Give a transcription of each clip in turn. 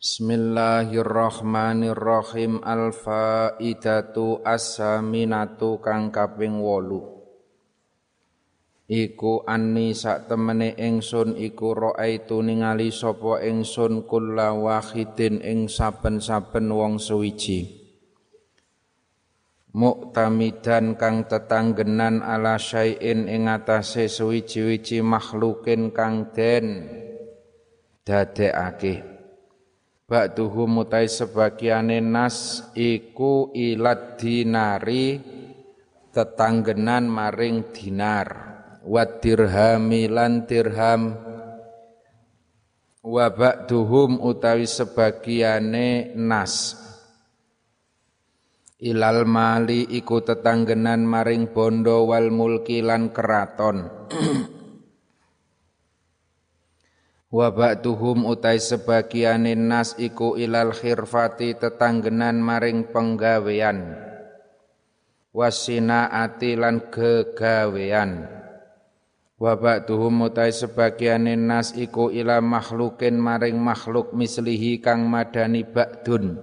Bismillahirrahmanirrahim. Al-faidatu as-saminatu kang kaping 8 Iku anni sak temene ingsun iku raaitu ningali sapa ingsun kulla wahidin ing saben-saben wong suwiji. Muktamidan kang tetanggenan ala syai'in ing atase suwiji-wiji makhlukin kang den dadekake Ba'duhu mutai sebagiane nas iku ilad dinari tetanggenan maring dinar. Wa dirhamilan dirham. Wa ba'duhum utawi sebagiane nas. Ilal mali iku tetanggenan maring bondo wal mulki lan keraton Wa ba'duhum utai sebagiane nas iku ilal khirfati tetanggenan maring penggawean. Wasina ati lan gegawean. Wa ba'duhum utai sebagiane nas iku ila makhlukin maring makhluk mislihi kang madani ba'dun.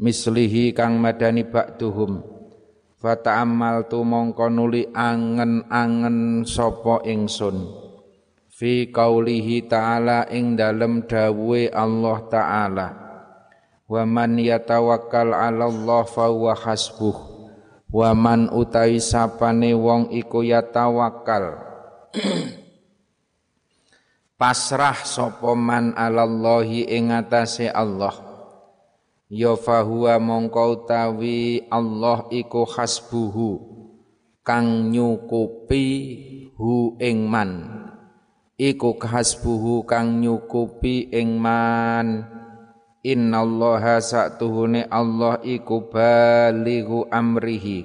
Mislihi kang madani ba'duhum. Fata'ammal tu mongko nuli angen-angen sapa ingsun fi qaulihi ta'ala ing dalem dawuhe Allah taala. Wa man yatawakkal 'ala Allah fa huwa hasbuh. Wa man utawi sapane wong iku yatawakkal. Pasrah sapa man 'ala Allahi ing atase Allah. Ya fahuwa mongko utawi Allah iku hasbuhu. Kang nyukupi hu ing man iku kasbuhu kang nyukupi ing man. Innallaha satuhune Allah iku balighu amrihi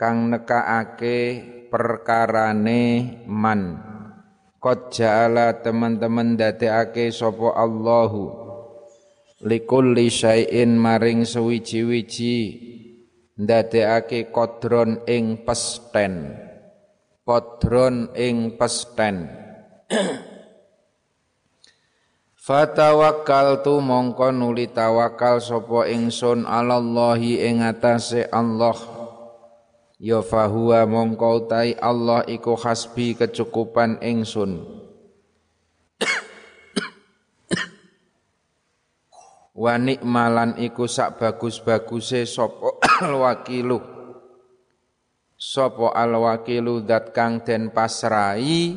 kang nekaake perkarane man. Qad ja'ala teman-teman dadekake sapa Allahu likulli syai'in maring sewiji-wiji ndadekake kodron ing pesten. Kodron ing pesten Fatawakkal tu mongko nuli tawakal sapa ingsun alallahi ing atase Allah. Ya fahuwa mongko utai Allah iku hasbi kecukupan ingsun. Wa nikmalan iku sak bagus-baguse sapa wakilu sapa alwakilu dat kang den pasrai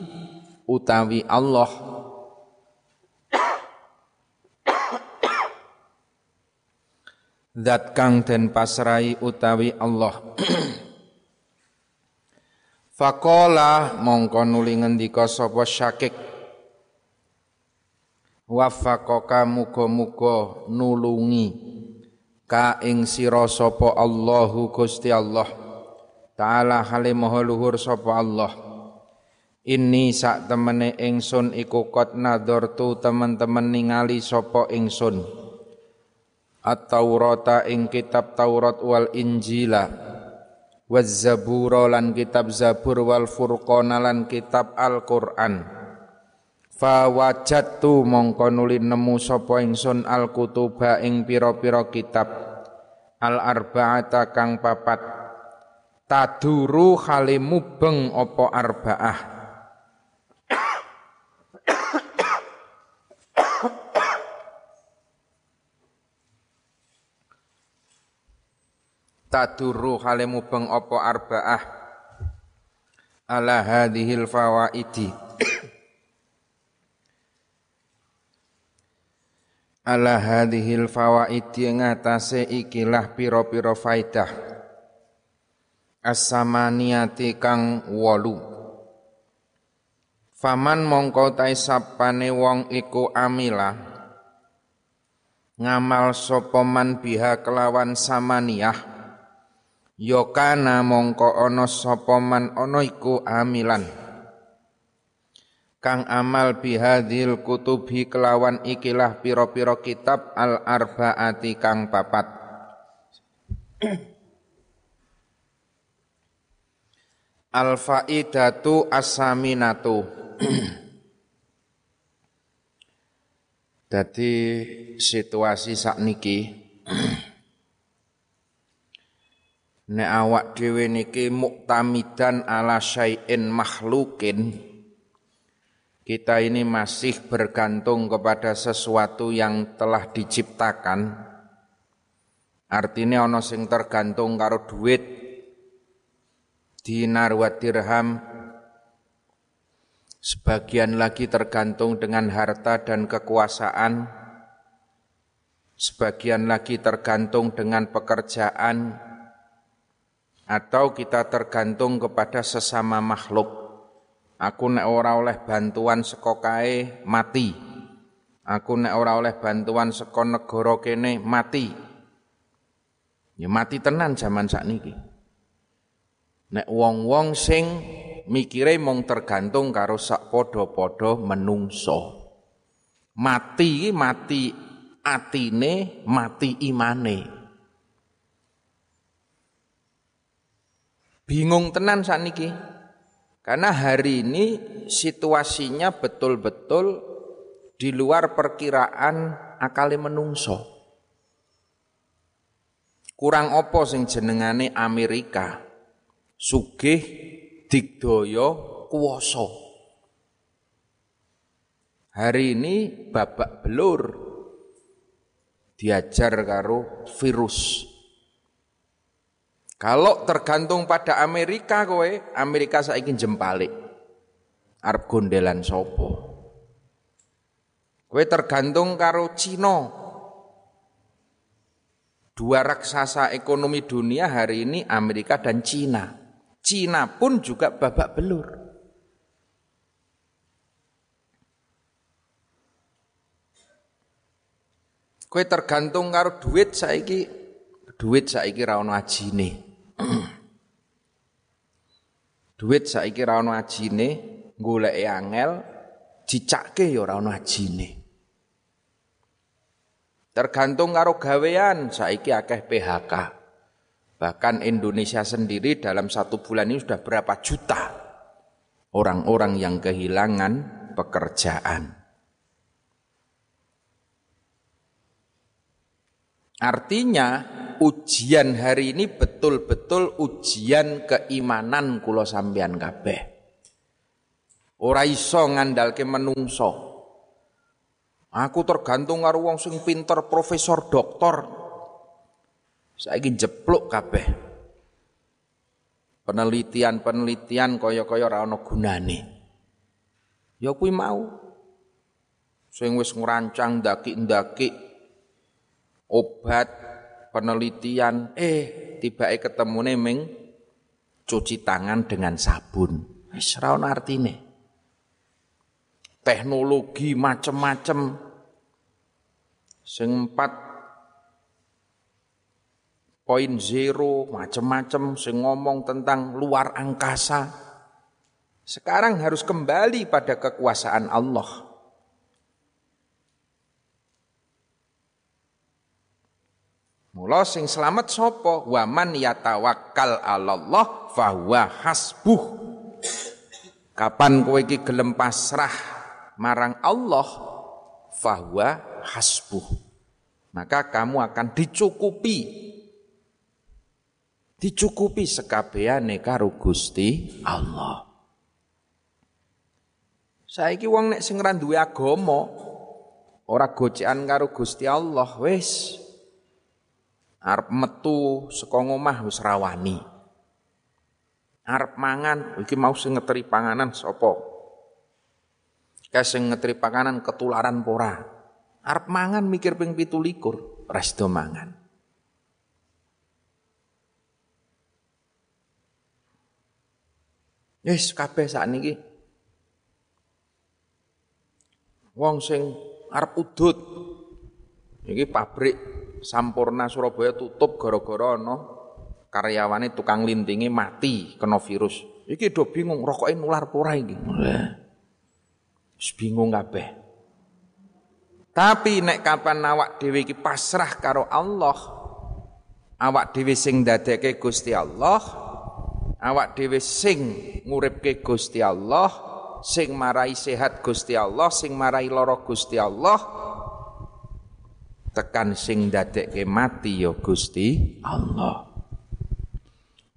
utawi Allah. Zat kang den pasrai utawi Allah. Fakola mongko nuli ngendika sapa syakik. Wafakoka muga-muga nulungi ka ing sira sapa Allahu Gusti Allah. Ta'ala halim maha luhur sapa Allah Ini sak temene ingsun iku kot nadortu teman-teman ningali sopo ingsun. At-Taurata ing kitab Taurat wal Injila. Waz lan kitab Zabur wal Furqana lan kitab Al-Qur'an. Fa wajadtu mongko nuli nemu sapa ingsun al-kutuba ing pira-pira kitab. Al-arba'ata kang papat. Taduru khalimu beng opo arba'ah tadurru hale mubeng apa arbaah ala hadhil fawaidi. Ala hadhil fawaidi ngatasé ikilah pira-pira faidah. As-samaniyati kang wolu faman mongko tai sapane wong iku amilah ngamal sapa man biha kelawan samaniyah Yokana mongko ono sapa man ono iku amilan. Kang amal bihadil kutubi kelawan ikilah piro-piro kitab al arbaati kang papat. Al faidatu asaminatu Jadi situasi sakniki nek awak dhewe niki muktamidan ala syai'in makhlukin kita ini masih bergantung kepada sesuatu yang telah diciptakan. Artinya ono sing tergantung karo duit dinar wa dirham. Sebagian lagi tergantung dengan harta dan kekuasaan, sebagian lagi tergantung dengan pekerjaan, atau kita tergantung kepada sesama makhluk. Aku nek ora oleh bantuan sekokai mati. Aku nek ora oleh bantuan seko negara kene mati. Ya mati tenan zaman sakniki. Nek wong-wong sing mikire mung tergantung karo sak padha-padha menungso. Mati mati atine, mati imane. Bingung tenan sakniki. Karena hari ini situasinya betul-betul di luar perkiraan akali menungso. Kurang opo sing jenengane Amerika. Sugih digdaya kuwasa. Hari ini babak belur diajar karo virus. Kalau tergantung pada Amerika kowe, Amerika saiki jempalik. Arab gondelan sopo. Kowe tergantung karo Cina. Dua raksasa ekonomi dunia hari ini Amerika dan Cina. Cina pun juga babak belur. Kue tergantung karo duit saiki, duit saiki ra ono ajine. Duit saiki ra ono ajine, goleke angel, dicakke ya ora ono ajine. Tergantung karo gawean saiki akeh PHK. Bahkan Indonesia sendiri dalam satu bulan ini sudah berapa juta orang-orang yang kehilangan pekerjaan. Artinya ujian hari ini betul-betul ujian keimanan kula sampean kabeh. Ora iso ngandalke menungso. Aku tergantung karo wong sing pinter, profesor, doktor, Saiki jepluk kabeh. Penelitian-penelitian kaya-kaya ora ana gunane. Ya kuwi mau. Sing wis ngrancang ndaki-ndaki obat penelitian eh tibake ketemune ming cuci tangan dengan sabun. Wis ana artine. Teknologi macem-macem sing empat poin zero, macam-macam, sing ngomong tentang luar angkasa. Sekarang harus kembali pada kekuasaan Allah. Mula sing selamat sopo waman yatawakkal Allah fahuwa hasbuh. Kapan kowe iki gelem pasrah marang Allah fahuwa hasbuh. Maka kamu akan dicukupi dicukupi sekabehane karo Gusti Allah. Saiki wong nek sing ora duwe agama ora gocekan karo Gusti Allah wis arep metu saka omah wis rawani. Arep mangan iki mau sing ngeteri panganan sapa? Kae sing ngeteri panganan ketularan pora. Arep mangan mikir ping 17 resto mangan. Yes, kabeh sakniki. Wong sing arep udut. Iki pabrik Sampurna Surabaya tutup gara-gara ana karyawane tukang lintingi mati kena virus. Iki do bingung rokoke nular ora iki. Wis bingung kabeh. Tapi nek kapan awak dhewe iki pasrah karo Allah, awak dhewe sing dadeke Gusti Allah, awak dhewe sing nguripke Gusti Allah, sing marai sehat Gusti Allah, sing marai lara Gusti Allah, tekan sing dadekke mati ya Gusti Allah.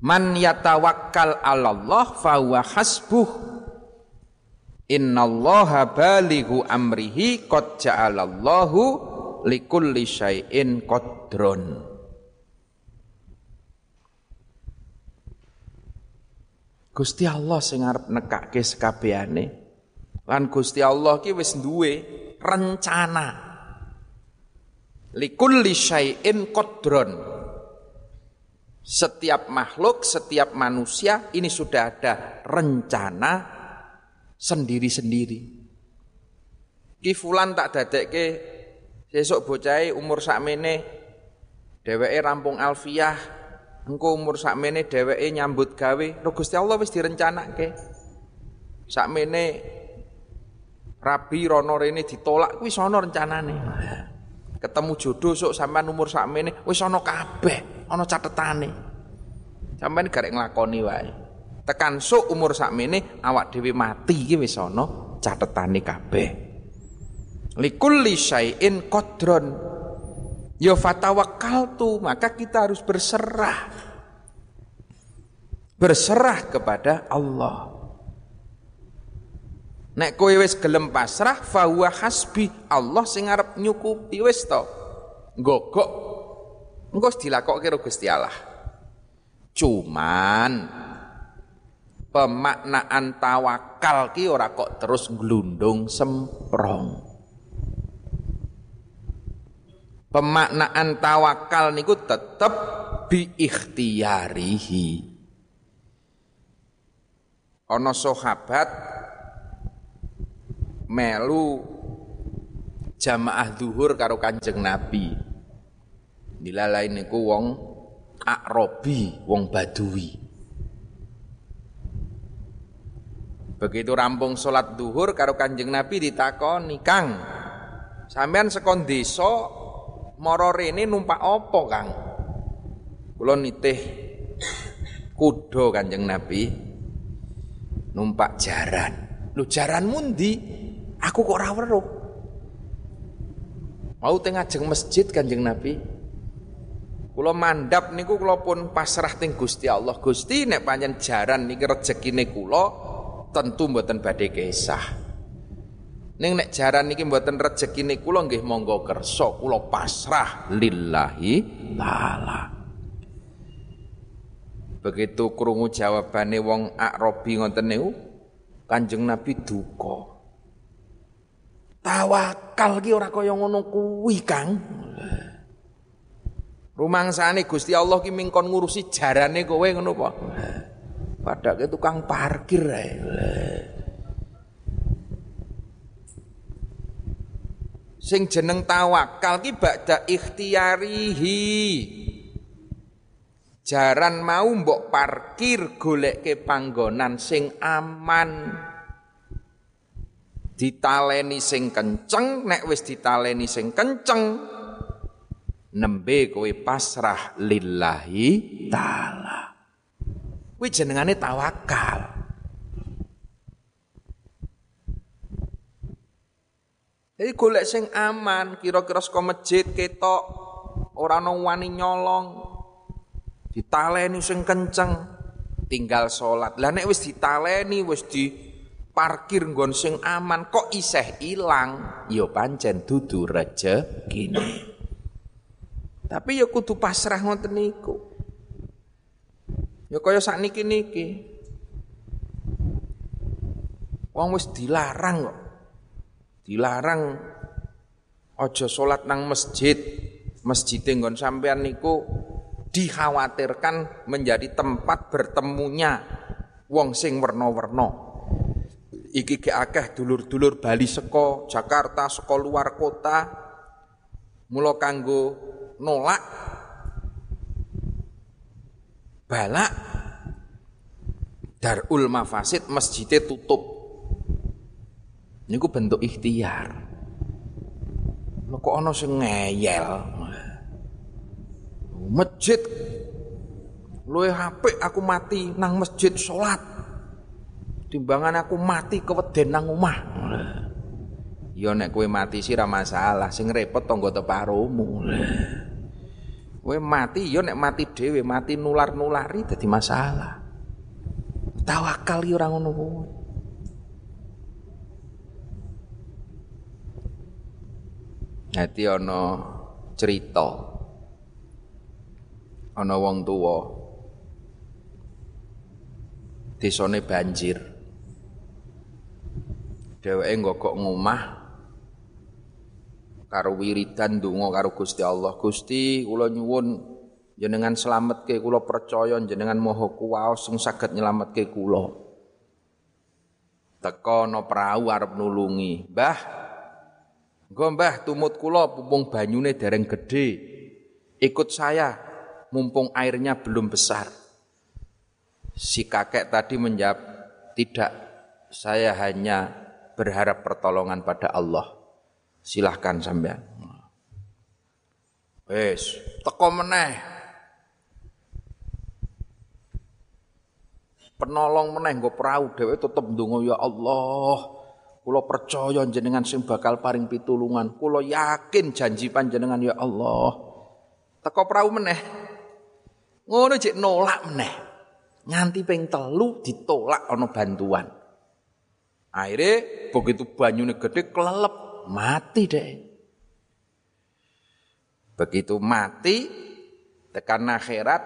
Man yatawakkal 'alallah fa huwa hasbuh. Innallaha balighu amrihi qad ja'alallahu likulli syai'in qadrun. Gusti Allah sing arep nekake sekabehane lan Gusti Allah ki wis duwe rencana likulli syai'in qadrun setiap makhluk, setiap manusia ini sudah ada rencana sendiri-sendiri. Ki fulan tak dadekke sesuk bocahe umur sakmene dheweke rampung alfiah, engko umur sakmene dheweke nyambut gawe, lho Gusti Allah wis direncanake. Sakmene rabi rono rene ditolak kuwi sono rencanane. Ketemu jodoh sok sampean umur sakmene wis ana kabeh ana catetane. Sampeyan garek nglakoni wae. Tekan sok umur sakmene awak dhewe mati iki wis ana catetane kabeh. Likulli syai'in qadron. Ya fatawakkaltu, maka kita harus berserah. Berserah kepada Allah. Nek kowe wis gelem pasrah fa hasbi Allah sing arep nyukupi wis to. Gogok Engko dilakokke karo Gusti Allah. Cuman pemaknaan tawakal ki ora kok terus glundung semprong. Pemaknaan tawakal niku tetep bi ikhtiyarihi. Ana sahabat melu jamaah zuhur karo Kanjeng Nabi. Dilalai niku wong akrobi, wong badui. Begitu rampung sholat duhur karo kanjeng Nabi ditakoni, Kang, sampean sekon desa mara rene numpak apa, Kang? Kula nitih kuda kanjeng Nabi numpak jaran. Lu jaran mundi? Aku kok ora weruh. Mau tengah jeng masjid kanjeng Nabi. Kula mandap niku kula pun pasrah ting Gusti Allah. Gusti nek panjen jaran niki rezekine kula tentu mboten badhe kesah. Ning nek jaran niki mboten rezekine kula nggih monggo kersa kula pasrah lillahi taala. Begitu krungu jawabane wong Arabi ngoten niku Kanjeng Nabi duka. Tawakal ki ora kaya ngono kuwi, Kang. Rumangsane Gusti Allah ki mingkon ngurusi jarane kowe ngono apa? Padake tukang parkir ae. Sing jeneng tawakal ki ba'da ikhtiyarihi. Jaran mau mbok parkir goleke panggonan sing aman. Ditaleni sing kenceng, nek wis ditaleni sing kenceng, nembe kowe pasrah lillahi taala. Kuwi jenengane tawakal. Jadi golek sing aman, kira-kira saka masjid ketok ora ana wani nyolong. Ditaleni sing kenceng, tinggal salat. Lah nek wis ditaleni wis di parkir nggon sing aman kok iseh ilang, ya pancen dudu rezekine. Tapi ya kudu pasrah ngoten niku. Ya kaya sakniki-niki. Wong wis dilarang kok. Dilarang aja salat nang masjid. Masjid nggon sampean niku dikhawatirkan menjadi tempat bertemunya wong sing werna-werna. Iki ge akeh dulur-dulur Bali seko Jakarta, seko luar kota. Mula kanggo nolak. Balak. Darul mafasid masjidnya tutup. Ini ku bentuk ikhtiar. Lo kok ono sing ngeyel? Masjid. Luwe HP aku mati nang masjid sholat timbangan aku mati keweden nang omah Ya nek kowe mati sih ra masalah, sing repot tangga teparomu. Kowe mati ya nek mati dhewe, mati nular-nulari dadi masalah. Tawakal ya ora ngono kuwi. Dadi ana cerita. Ana wong tuwa. Desane banjir. Dheweke nggokok ngomah karo wiridan donga karo Gusti Allah. Gusti kula nyuwun jenengan slametke kula percaya jenengan maha kuwaos sing saged nyelametke kula. Teka ana prau arep nulungi. Mbah. Nggo Mbah tumut kula pumpung banyune dereng gedhe. Ikut saya mumpung airnya belum besar. Si kakek tadi menjawab, "Tidak. Saya hanya berharap pertolongan pada Allah. Silahkan sampean. Wes, teko meneh. Penolong meneh nggo perahu dhewe tetep ndonga ya Allah. Kula percaya jenengan sing bakal paring pitulungan. Kula yakin janji panjenengan ya Allah. Teko perahu meneh. Ngono jek nolak meneh. Nganti ping telu ditolak ana bantuan. Akhirnya begitu banyune gede kelelep, mati deh. Begitu mati, tekan akhirat,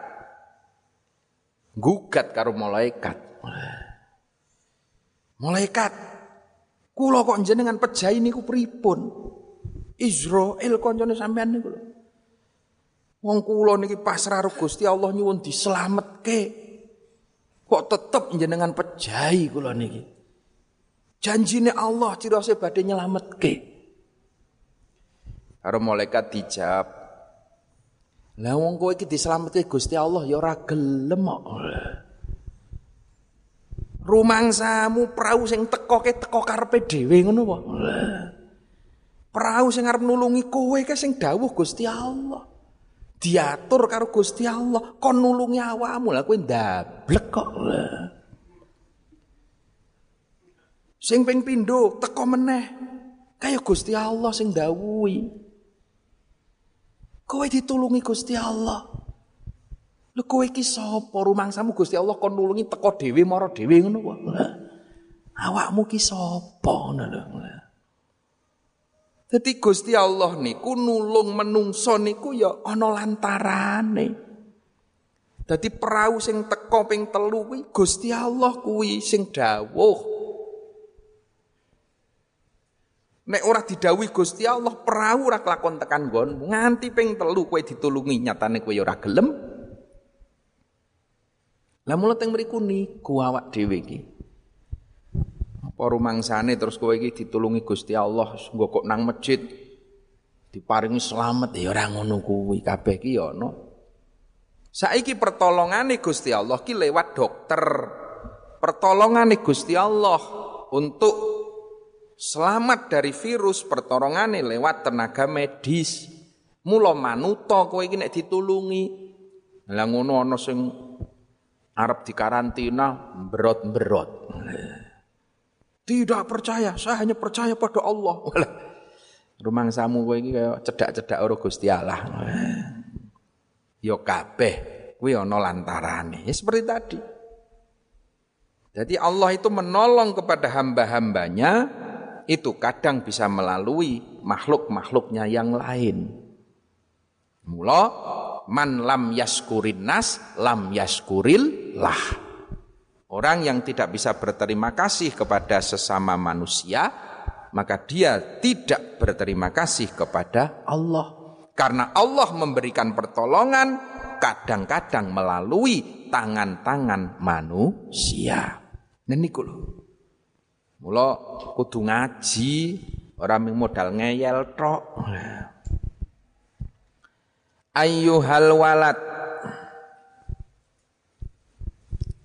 gugat karo malaikat. Malaikat, kula kok jenengan pejahi niku pripun? Israel koncone sampean niku. Wong kula niki pasrah Gusti Allah nyuwun dislametke. Kok tetep jenengan pejahi kula niki? Janjine Allah cirose badhe nyelametke. Karo malaikat dijawab. Lah wong kowe iki dislametke Gusti Allah ya ora gelem kok. Rumangsamu prau sing teko ke teko karepe dhewe ngono apa? Prau sing arep nulungi kowe ke sing dawuh Gusti Allah. Diatur karo Gusti Allah, kon nulungi awakmu lah kowe ndablek kok. Sing ping pindho teko meneh. Kaya Gusti Allah sing dawuhi. Kowe ditulungi Gusti Allah. Lho kowe iki sapa? Rumangsamu Gusti Allah kon nulungi teko dhewe mara dhewe ngono kok. Awakmu ki sapa ngono lho. Dadi Gusti Allah niku nulung menungso niku ya ana lantarane. Perahu sing teko ping telu kuwi Gusti Allah kuwi sing dawuh. Nek ora didawi Gusti Allah, perahu ora kelakon tekan nggon, nganti ping telu kowe ditulungi nyatane kowe ora gelem. Lah mulo teng mriku niku awak dhewe iki. Apa rumangsane terus kowe iki ditulungi Gusti Allah, nggo kok nang masjid diparingi selamat ya ora ngono kuwi kabeh ki ya ana. Saiki pertolongane Gusti Allah ki lewat dokter. Pertolongane Gusti Allah untuk selamat dari virus pertolongane lewat tenaga medis. Mula manuta kowe iki nek ditulungi. Lah ngono ana sing arep dikarantina berot-berot. Tidak percaya, saya hanya percaya pada Allah. Rumangsamu kowe iki kaya cedak-cedak karo Gusti Allah. Ya kabeh kuwi ana lantarane. Ya seperti tadi. Jadi Allah itu menolong kepada hamba-hambanya itu kadang bisa melalui makhluk-makhluknya yang lain. Mula man lam yaskurin nas lam yaskuril lah. Orang yang tidak bisa berterima kasih kepada sesama manusia, maka dia tidak berterima kasih kepada Allah. Karena Allah memberikan pertolongan kadang-kadang melalui tangan-tangan manusia. Nah, niku Mula kudu ngaji, ora mung modal ngeyel tok. Ayyuhal walad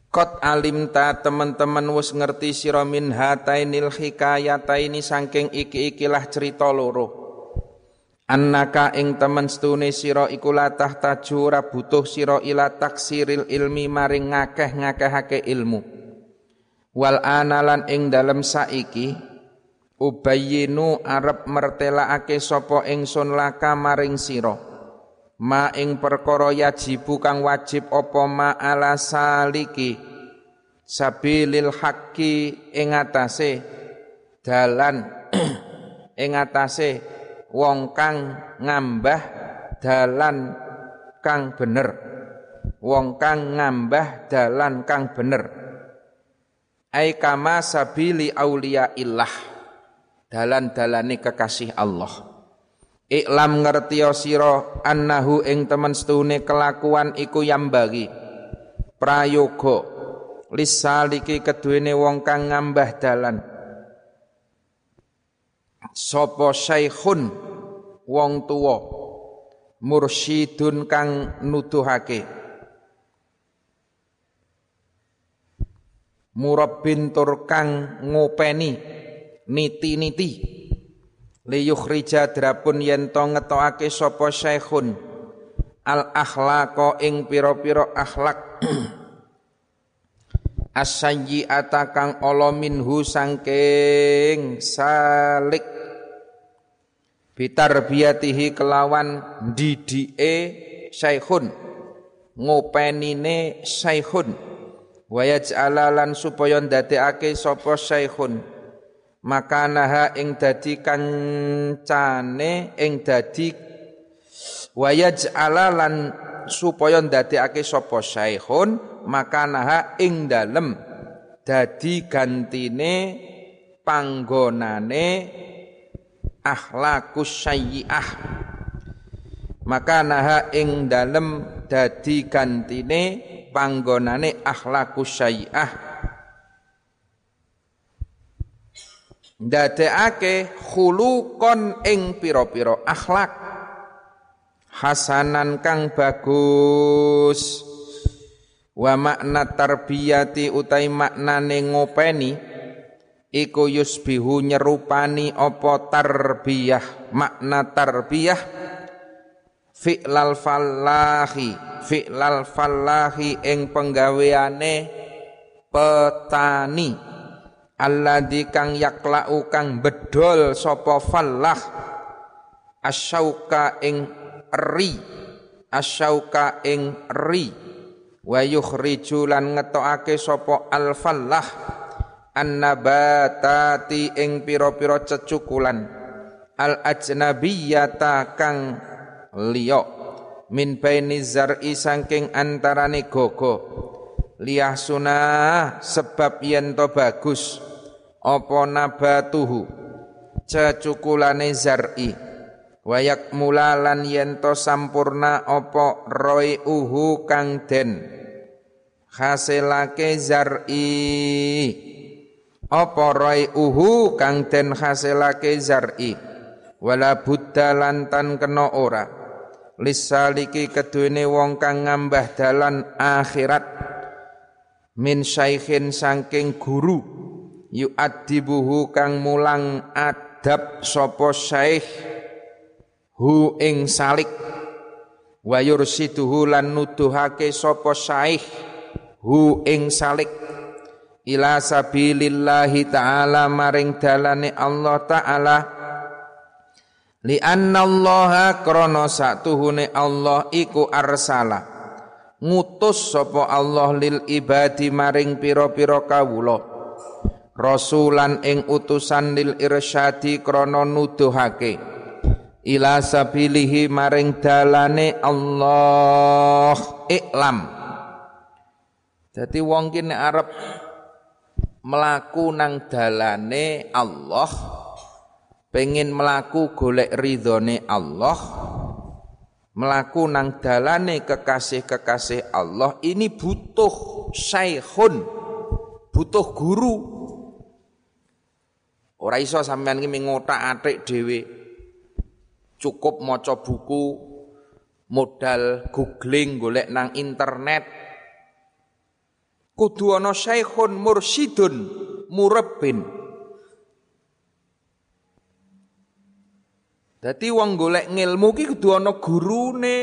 Kot alimta teman-teman wis ngerti sira min hatainil hikayataini saking iki-ikilah cerita loro. Annaka ing temen stune sira iku latah tajura butuh sira ila taksiril ilmi maring ngakeh-ngakehake ilmu wal analan ing dalem saiki ubayyinu arep mertelaake sapa ingsun laka maring sira. Ma ing perkara yajibu kang wajib apa ma ala saliki sabilil haqqi ing atase dalan ing atase wong kang ngambah dalan kang bener. Wong kang ngambah dalan kang bener ai kama sabili aulia illah. Dalan-dalane kekasih Allah. Iklam ngertiya sira annahu ing temen setune kelakuan iku yambagi. Prayoga. Lisaliki keduwene wong kang ngambah dalan. Sapa syaikhun wong tuwa. Mursyidun kang nuduhake murabbin tur kang ngopeni niti-niti. Liyukhrija drapun yen to ngetokake sapa syekhun. Al akhlaqa ing pira-pira akhlak. Asayyi'ata kang ala minhu sangking salik. Bitarbiyatihi kelawan didike syekhun. Ngopenine syekhun wayaj'alalan supaya ndadekake sapa syekhun makanaha ing dadi kancane ing dadi wayaj'ala lan supaya ndadekake sapa syaikhun makanaha ing dalem dadi gantine panggonane akhlakus sayyi'ah. Makanaha ing dalem dadi gantine panggonane akhlakus sayyi'ah ndadekake khulukon ing pira-pira akhlak. Hasanan kang bagus. Wa makna tarbiyati utai maknane ngopeni iku yusbihu nyerupani apa tarbiyah makna tarbiyah fi'lal fallahi. Fi'lal fallahi ing penggaweane petani. Alladzi kang yaklau kang bedol sapa fallah. Asyauka ing ri. Asyauka ing ri. Wa yukhriju lan ngetokake sapa al fallah. Annabatati ing pira-pira cecukulan. Al ajnabiyata kang liya. Min baini zar'i saking antarane gogo. Liyah sunah sebab yen to bagus. Apa nabatuhu? Cecukulane zar'i. Wayak mulalan yento sampurna apa roi uhu kang den. Hasilake zar'i. Apa roi uhu kang den hasilake zar'i? Wala buddha lantan kena ora lisaliki keduene wong kang ngambah dalan akhirat. Min syaikhin saking guru. Yu'addibuhu kang mulang adab sapa syaikh. Hu ing salik. Wa yursiduhu lan nuduhake sapa syaikh. Hu ing salik. Ila sabilillahi ta'ala maring dalane Allah ta'ala li anna Allah krana satuhune Allah iku arsala. Ngutus sapa Allah lil ibadi maring pira-pira kawula. Rasulan ing utusan lil irsyadi krana nuduhake. Ila sabilihi maring dalane Allah. Iklam. Dadi wong ki arep melaku nang dalane Allah pengen melaku golek ridhone Allah melaku nang dalane kekasih-kekasih Allah ini butuh syaikhun butuh guru Ora iso sampean iki ngotak-atik dhewe. Cukup maca buku, modal googling golek nang internet. Kudu ana syaikhun mursyidun murabbin. Dadi wong golek ngilmu ki kudu ana gurune.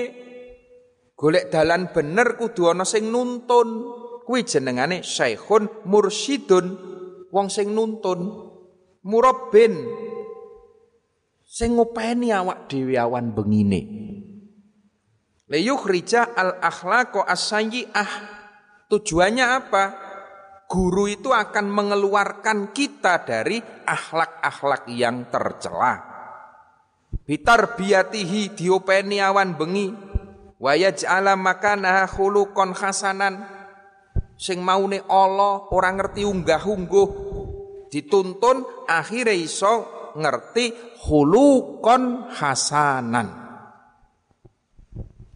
Golek dalan bener kudu ana sing nuntun. Kuwi jenengane syaikhun mursyidun, wong sing nuntun. murabbin sing ngopeni awak dhewe awan bengine liyukhrija al akhlaqa as-sayyi'ah tujuannya apa guru itu akan mengeluarkan kita dari akhlak-akhlak yang tercela bitar biatihi diopeni awan bengi. Wa yaj'ala makanaha khuluqan hasanan sing maune Allah orang ngerti unggah-ungguh. Dituntun akhirnya iso ngerti khuluqan hasanan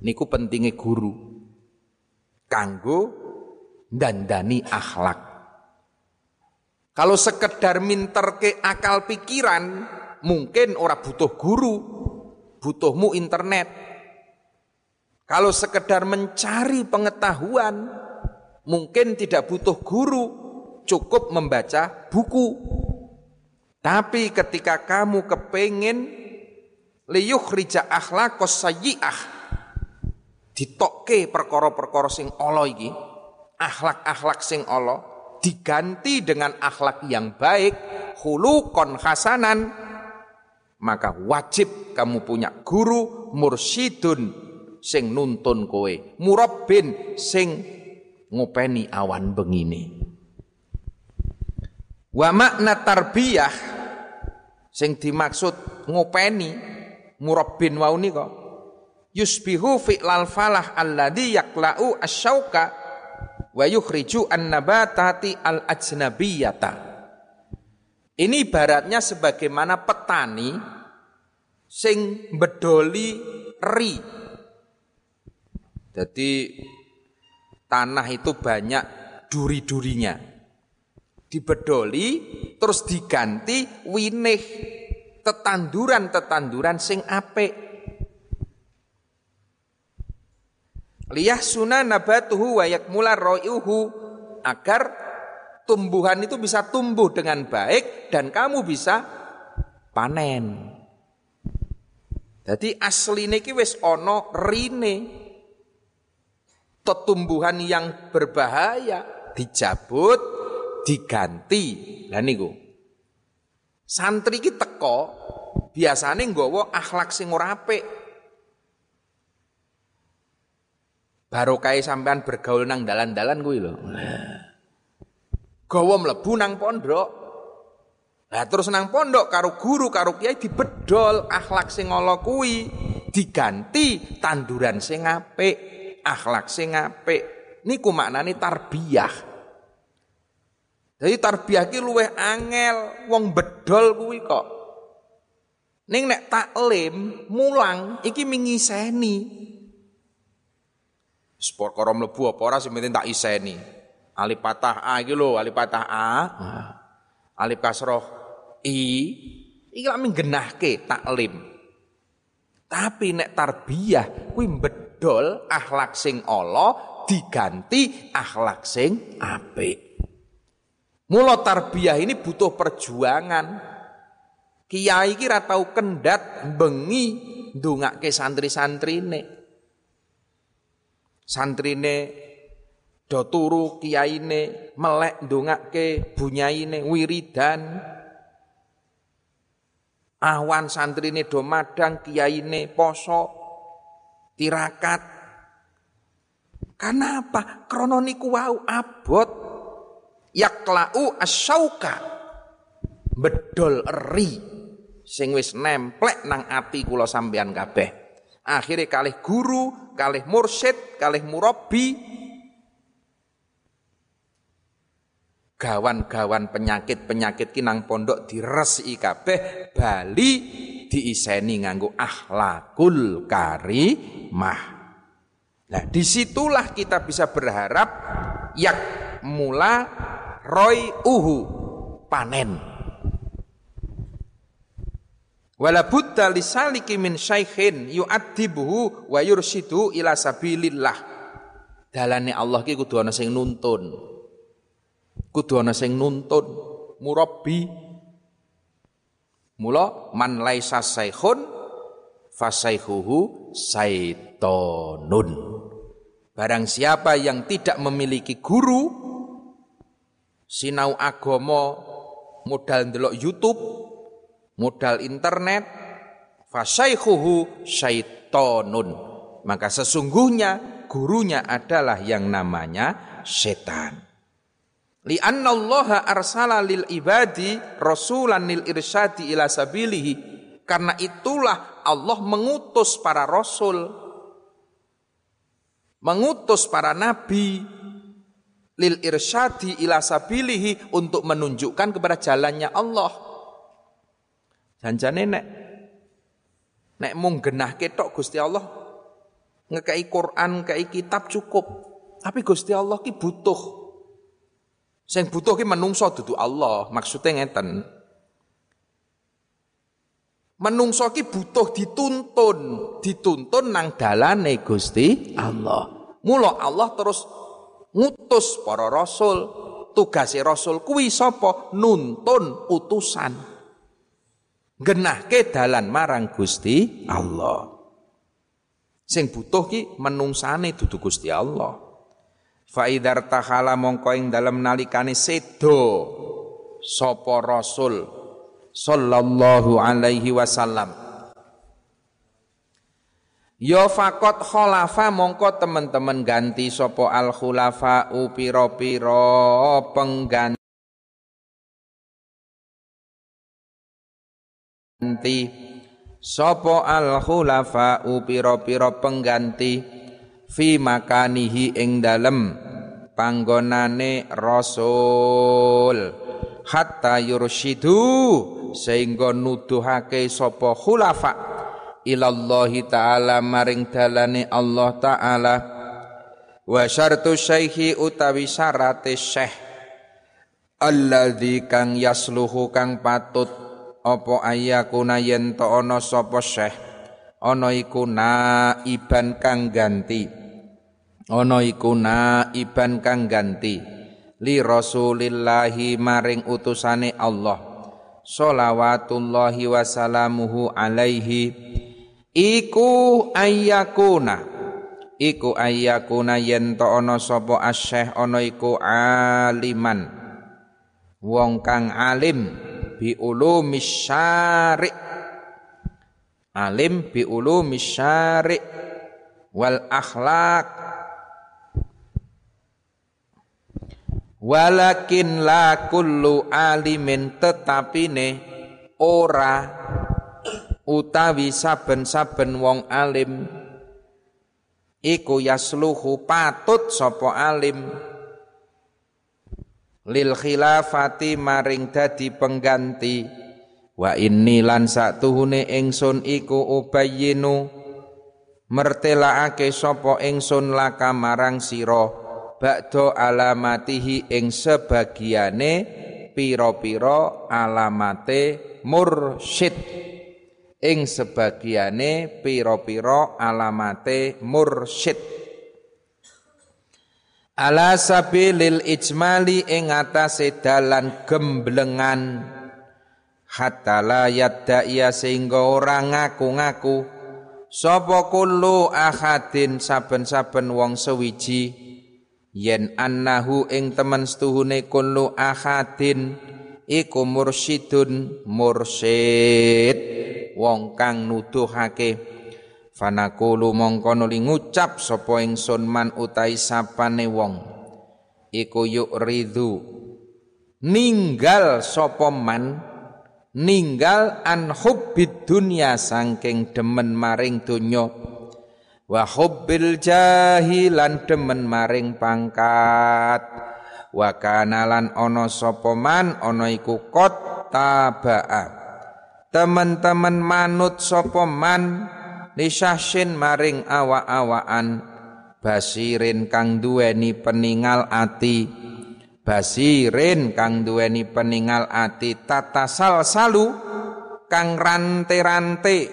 niku pentingnya guru. Kanggo dandani akhlak. Kalau sekedar minter ke akal pikiran, mungkin orang butuh guru, butuhmu internet. Kalau sekedar mencari pengetahuan, mungkin tidak butuh guru, cukup membaca buku. Tapi ketika kamu kepingin liyuh rija akhlakos sayyi'ah, ditokke perkara-perkara sing Allah iki, akhlak-akhlak sing Allah, diganti dengan akhlak yang baik, hulukon hasanan, maka wajib kamu punya guru mursyidun sing nuntun kowe, murabbin sing ngopeni awan bengine. Wa makna tarbiyah sing dimaksud ngopeni murabbin wau nika yusbihu fi'lal falah alladhi yakla'u asyauka wa yukhriju an-nabatati al-ajnabiyata. Ini ibaratnya sebagaimana petani sing bedoli ri. Jadi tanah itu banyak duri-durinya. Dibedoli terus diganti winih tetanduran-tetanduran sing apik. Liyah sunnah nabatuhu wa yakmula agar tumbuhan itu bisa tumbuh dengan baik dan kamu bisa panen. Jadi asli niki wis ono rine. Tumbuhan yang berbahaya dicabut, diganti. Lah niku. Santri ki teko biasane nggawa akhlak sing ora apik. Barokai sampean bergaul nang dalan-dalan kuwi lho. Gawa mlebu nang pondok. Lah terus nang pondok karo guru karo kiai dibedol akhlak sing ala diganti tanduran sing apik, akhlak sing apik. Niku maknane tarbiyah. Jadi tarbiyah ki luweh angel wong bedol kuwi kok. Ning nek taklim mulang iki mingiseni. Sport karo mlebu apa ora sing penting tak iseni. Alif patah A iki lho, alif patah A. Alif kasroh I. Iki lak minggenahke taklim. Tapi nek tarbiyah kuwi bedol akhlak sing Allah diganti akhlak sing apik. Mula tarbiyah ini butuh perjuangan. Kiai iki ra tau kendat bengi ndongake santri-santrine santrine do turu kiyaine melek ndongake bunyaine wiridan. Awan santrine do madang kiyaine poso tirakat. Karena apa krana niku wau abot. Yaklau asyauka. Bedol eri sing wis nemplek nang ati kula sampeyan kabeh. Akhirnya kalih guru, kalih mursyid, kalih murabi, gawan-gawan penyakit-penyakit kinang pondok diresi kabeh bali diiseni nganggo akhlakul karimah. Nah, di situlah kita bisa berharap yak mula roy uhu panen. Wala budda lisaliki min syaikhin yu'adzibuhu wa yursidu ila sabilillah. Dalane Allah ki kudu ana sing nuntun. Kudu ana sing nuntun, murabbi. Mula man laisa saikhun fasaihuhu saitonun. Barang siapa yang tidak memiliki guru sinau agama modal ndelok YouTube, modal internet, fasyaikhuhu syaitonun. Maka sesungguhnya gurunya adalah yang namanya setan. Lianna Allah arsala lil ibadi rasulan lil irsyadi ila sabilihi. Karena itulah Allah mengutus para rasul, mengutus para nabi lil irsyadi ila sabilihi untuk menunjukkan kepada jalannya Allah. Janjane nek nek mung genah ketok Gusti Allah ngekei Quran, ngekei kitab cukup. Tapi Gusti Allah ki butuh Sing butuh ki menungso dudu Allah, maksudnya ngeten. Menungso ki butuh dituntun, dituntun nang dalane Gusti Allah. Mula Allah terus ngutus para rasul. Tugase rasul kuwi sapa? Nuntun utusan. Genahke dalan marang Gusti Allah. Sing butuh ki menungsane dudu Gusti Allah. Faidar tahala mongko ing dalem nalikane sedo sapa rasul sallallahu alaihi wasallam. Ya fakot khulafa mongko teman-teman ganti sopo al khulafa piro-piro pengganti. Sopo al khulafa piro-piro pengganti fi makanihi ing dalem panggonane rasul. Hatta yursyidu sehingga nuduhake sapa khulafa ilallahi taala maring dalane Allah taala. Wa syartu syaihi utawi syarate syekh alladzi kang yasluhu kang patut apa ayakuna yen ana sapa syekh ana iku naiban kang ganti. Ana iku naiban kang ganti. Li rasulillahi maring utusane Allah. Sholawatullahi wasalamuhu alaihi. Iku ayyakuna. Iku ayyakuna yen to ana sapa asyeh ana iku aliman. Wong kang alim bi ulumis syari' alim bi ulumi syari' wal akhlak walakin la kullu alimin tetapine ora utawi saben-saben wong alim. Iku yasluhu patut sapa alim. Lil khilafati maring dadi pengganti Wa inni lan satuhune ingsun iku ubayyinu mertelaake sapa ingsun laka marang sira ba'da alamatihi ing sebagiane pira-pira alamate mursyid. Ing sebagiane pira-pira alamate mursyid. Ala sabilil ijmali ing atase dalan gemblengan hatta la yadda'iya sehingga orang ngaku-ngaku. Sapa kullu ahadin saben-saben wong sewiji. Yen annahu ing temen setuhune kullu ahadin iku mursyidun mursyid. Wong kang nuduhake. Fanaqulu mongko nuli ngucap sapa ingsun man utai sapane wong. Iku yuk ridhu ninggal sapa man ninggal an hubbid dunya sangking demen maring donya. Wa hubbil demen maring pangkat. Wa kanalan ana sapa man ana iku kot tabaa. Teman-teman manut sapa man lisahsin maring awa-awaan basirin kang duweni peningal ati basirin kang duweni peningal ati tata sal salu kang rante-rante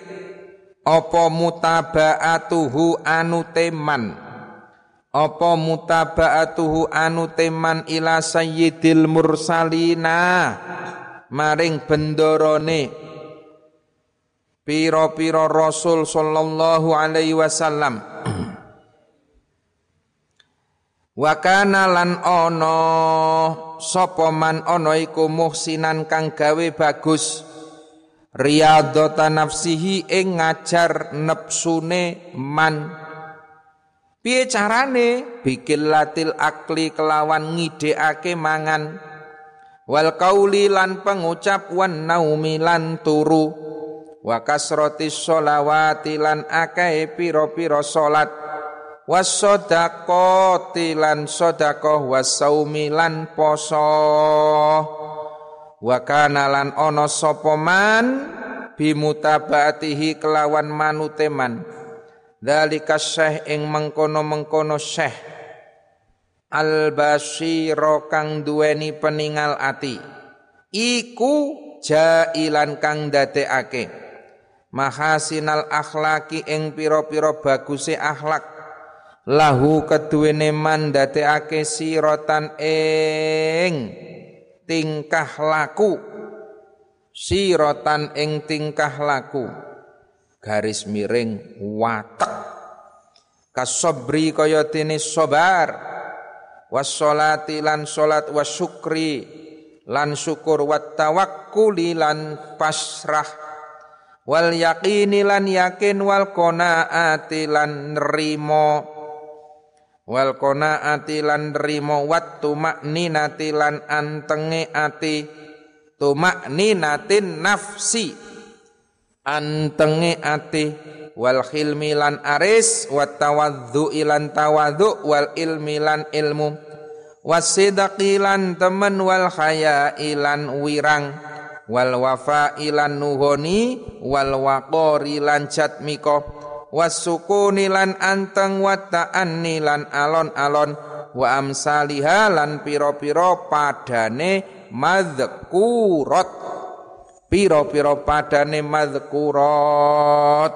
apa mutabaatuhu anu teman apa mutabaatuhu anu teman ila sayyidil mursalina? Maring bendorone piro-piro rasul sallallahu alaihi wasallam Wa kana lan ana sapa man ana iku muhsinan kang gawe bagus. Riyadhata nafsihi ing ngajar nepsune man. Piye carane? Bikin latil akli kelawan ngidekake mangan. Wal kauli lan pengucap wan naumi lan turu. Wa kasrati sholawati lan akae pira-pira salat wasodakoti lan sodakoh wasaumi lan poso. Wakana lan ono sopoman bimutabatihi kelawan manuteman dalika syekh ing mengkono-mengkono syekh. Al basiro kang duweni peningal ati. Iku jailan kang dadekake mahasinal akhlaki ing pira-pira baguse akhlak lahu keduwene mandateake sirotan ing tingkah laku. Sirotan ing tingkah laku. Garis miring watek kasobri kaya dene sabar wassolati lan salat wasyukri. Lan syukur wat tawakkuli lan pasrah. Wal yaqini lan yakin wal qanaati lan nerimo wal qanaati lan nrimo wat tumakninati lan antenge ati. Tumakninatin nafsi antenge ati. Wal khilmi lan aris wat tawaddu ilan tawaddu wal ilmi lan ilmu. Wasidaqi lan temen wal khaya ilan wirang. Wal wafa ilan nuhoni wal waqori lan jatmiko wasukuni lan anteng wa ta'anni lan alon-alon. Wa amsaliha lan piro-piro padane madhkurat. Piro-piro padane madhkurat.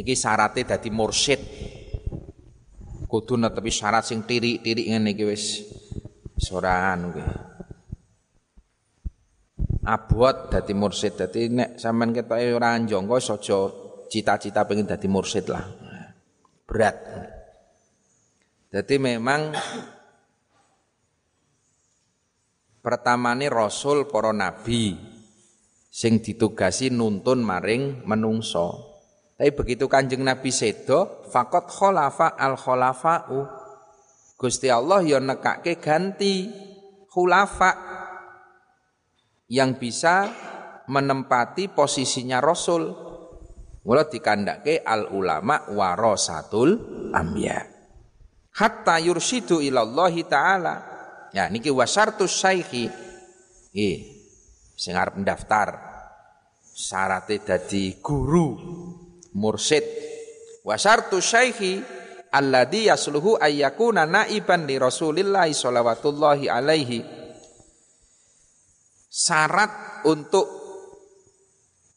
Iki syaratnya dadi mursyid. Kudu netepi syarat sing tirik-tirik ngene iki wis. Ora anu abot dadi mursyid. Dadi nek sampean ketoke ora njongko aja cita-cita pengen jadi mursid lah. Berat. Jadi memang pertama ini rasul para nabi sing ditugasi nuntun maring menungso. Tapi begitu kanjeng Nabi sedo, fakot kholafa al kholafa'u. Gusti Allah ya nekake ganti khulafa yang bisa menempati posisinya Rasul. Mula dikandake al ulama warasatul anbiya. Hatta yursidu ilallahi taala. Ya niki wasartus syaikhi. Nggih. Sing arep ndaftar syaratnya dadi guru mursid. Wasartus syaikhi alladhi yasluhu ayyakuna naiban li Rasulillah sallallahu alaihi. Syarat untuk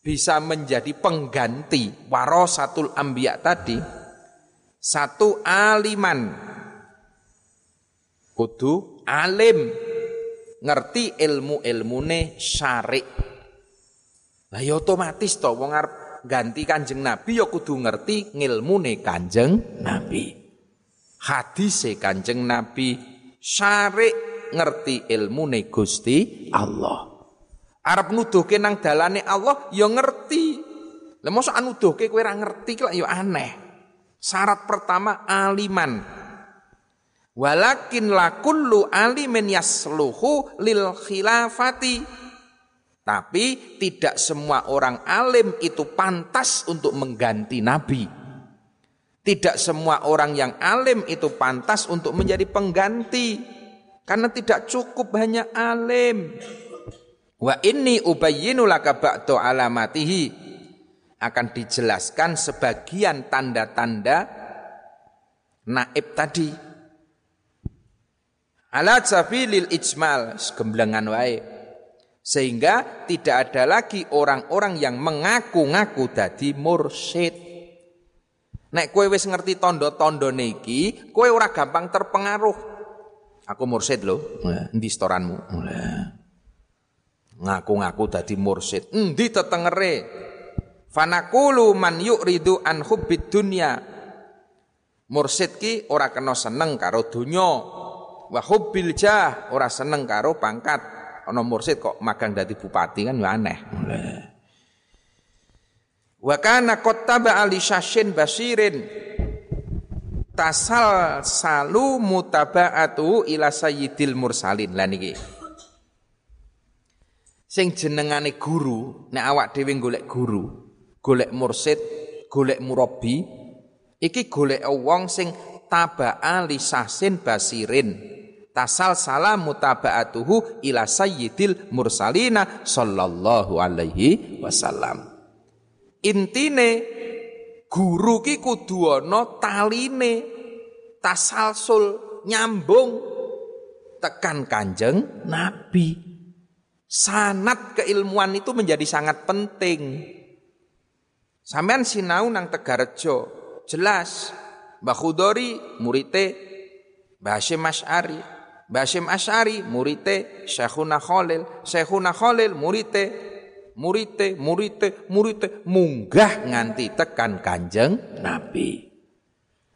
bisa menjadi pengganti warasatul ambiya tadi satu aliman. Kudu alim ngerti ilmu-ilmune syari lah ya otomatis to wong arep ganti Kanjeng Nabi ya kudu ngerti ngilmune Kanjeng Nabi. Hadise Kanjeng Nabi syari ngerti ilmune Gusti Allah Arab nuduhke nang dalane Allah ya ngerti. Lah mosok nuduhke kowe ora ngerti kok ya aneh. Syarat pertama aliman. Walakin la kullu alimin yasluhu lil khilafati. Tapi tidak semua orang alim itu pantas untuk mengganti nabi. Tidak semua orang yang alim itu pantas untuk menjadi pengganti. Karena tidak cukup hanya alim. Wa inni ubayyinu laka ba'du alamatihi akan dijelaskan sebagian tanda-tanda naib tadi. Ala sabilil ijmal, gemblengan wae. Sehingga tidak ada lagi orang-orang yang mengaku-ngaku dadi mursyid. Nek kowe wis ngerti tondo-tondo niki, kowe ora gampang terpengaruh. Aku mursyid lho, endi storanmu? Ngaku-ngaku dadi mursid endi tetengere? Fanaqulu man yuridu an hubbid dunya. Mursid ki ora kena seneng karo donya. Wa hubbil jah ora seneng karo pangkat. Ana mursid kok magang dadi bupati kan ya aneh. Wa kana qattaba ali syashin basirin. Tasal salu mutaba'atu ila sayyidil mursalin. Lah niki sing jenengane guru nek awak dhewe golek guru golek mursid golek murabi iki golek wong sing taba'a lisasin basirin. Tasal salam mutaba'atuhu ila sayyidil mursalina sallallahu alaihi wasallam. Intine guru ki kudu ana taline. Tasalsul nyambung tekan kanjeng nabi sanat keilmuan itu menjadi sangat penting. Sampean sinau nang Tegarejo, jelas. Mbah Khudori murite. Mbah Hasyim Asy'ari. Mbah Asy'ari murite. Syekhuna Khalil, Syekhuna Khalil murite. Murite murite murite. Munggah nganti tekan Kanjeng Nabi.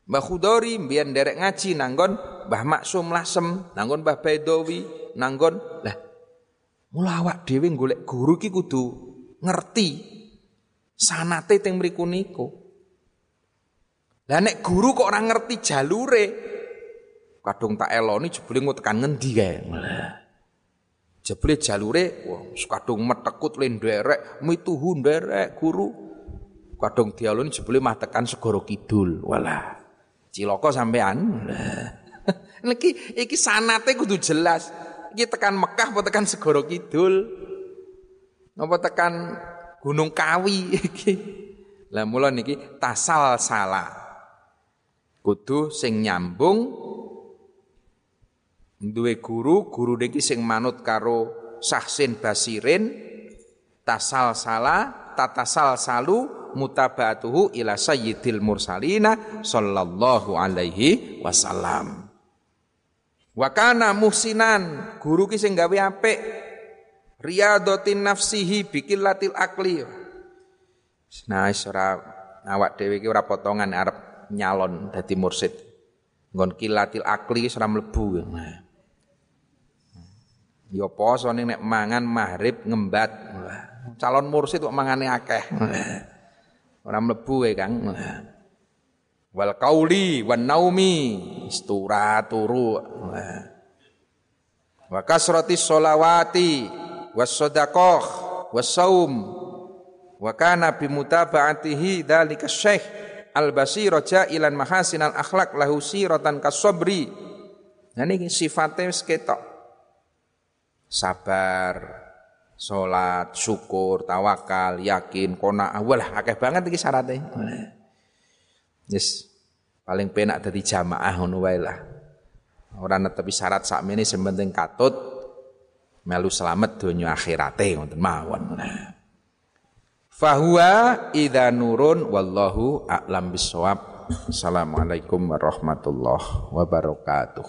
Mbah Khudori mbiyen derek ngaji nanggon Mbah Maksum Lasem, nanggon Mbah Baidowi, nanggon. Lah mula awak dhewe golek guru ki kudu ngerti sanate teng mriku niku. Lah nek guru kok ora ngerti jalure, kadung tak eloni jebule engko tekan ngendi kae. Jebule jalure wah kadung metekut le nderek, mituhu nderek guru. Kadung dialoni jebule mah tekan segoro kidul. Walah. Cilaka sampean. Iki iki sanate kudu jelas. Iki tekan Mekah apa tekan segoro kidul? Apa tekan Gunung Kawi iki. Lah mula niki tasal salah. Kudu sing nyambung duwe guru, guru niki sing manut karo Sahsin Basirin tasal salah, tatasal salu mutabatuhu ila sayyidil mursalina sallallahu alaihi wasallam. Wa kana muhsinan, guru ki sing gawe apik. Riyadatin nafsihi bikillatil akli. Nah ora awak dhewe iki ora potongan arep nyalon dadi mursid. Nggon kilatil akli ora mlebu. Nah. ya poso ning nek mangan maghrib ngembat? Calon mursid kok mangane akeh. Ora mlebu e Kang wal qauli wan naumi istura turu wa kasratis sholawati was-sadaqah was-saum wa kana bi mutaba'atihi dzalika syekh al-basir jailan mahasinal akhlak lahu siratan kasabri nah ini sifatnya wis ketok. Sabar salat syukur tawakal yakin kona awal akeh banget iki syaratnya. Yes paling penak dadi jamaah ngono wae lah ora netepi syarat sakmene sing penting katut melu selamat dunia akhirate ngoten mawon. Fahuwa idza nurun wallahu a'lam bisawab. Assalamualaikum warahmatullahi wabarakatuh.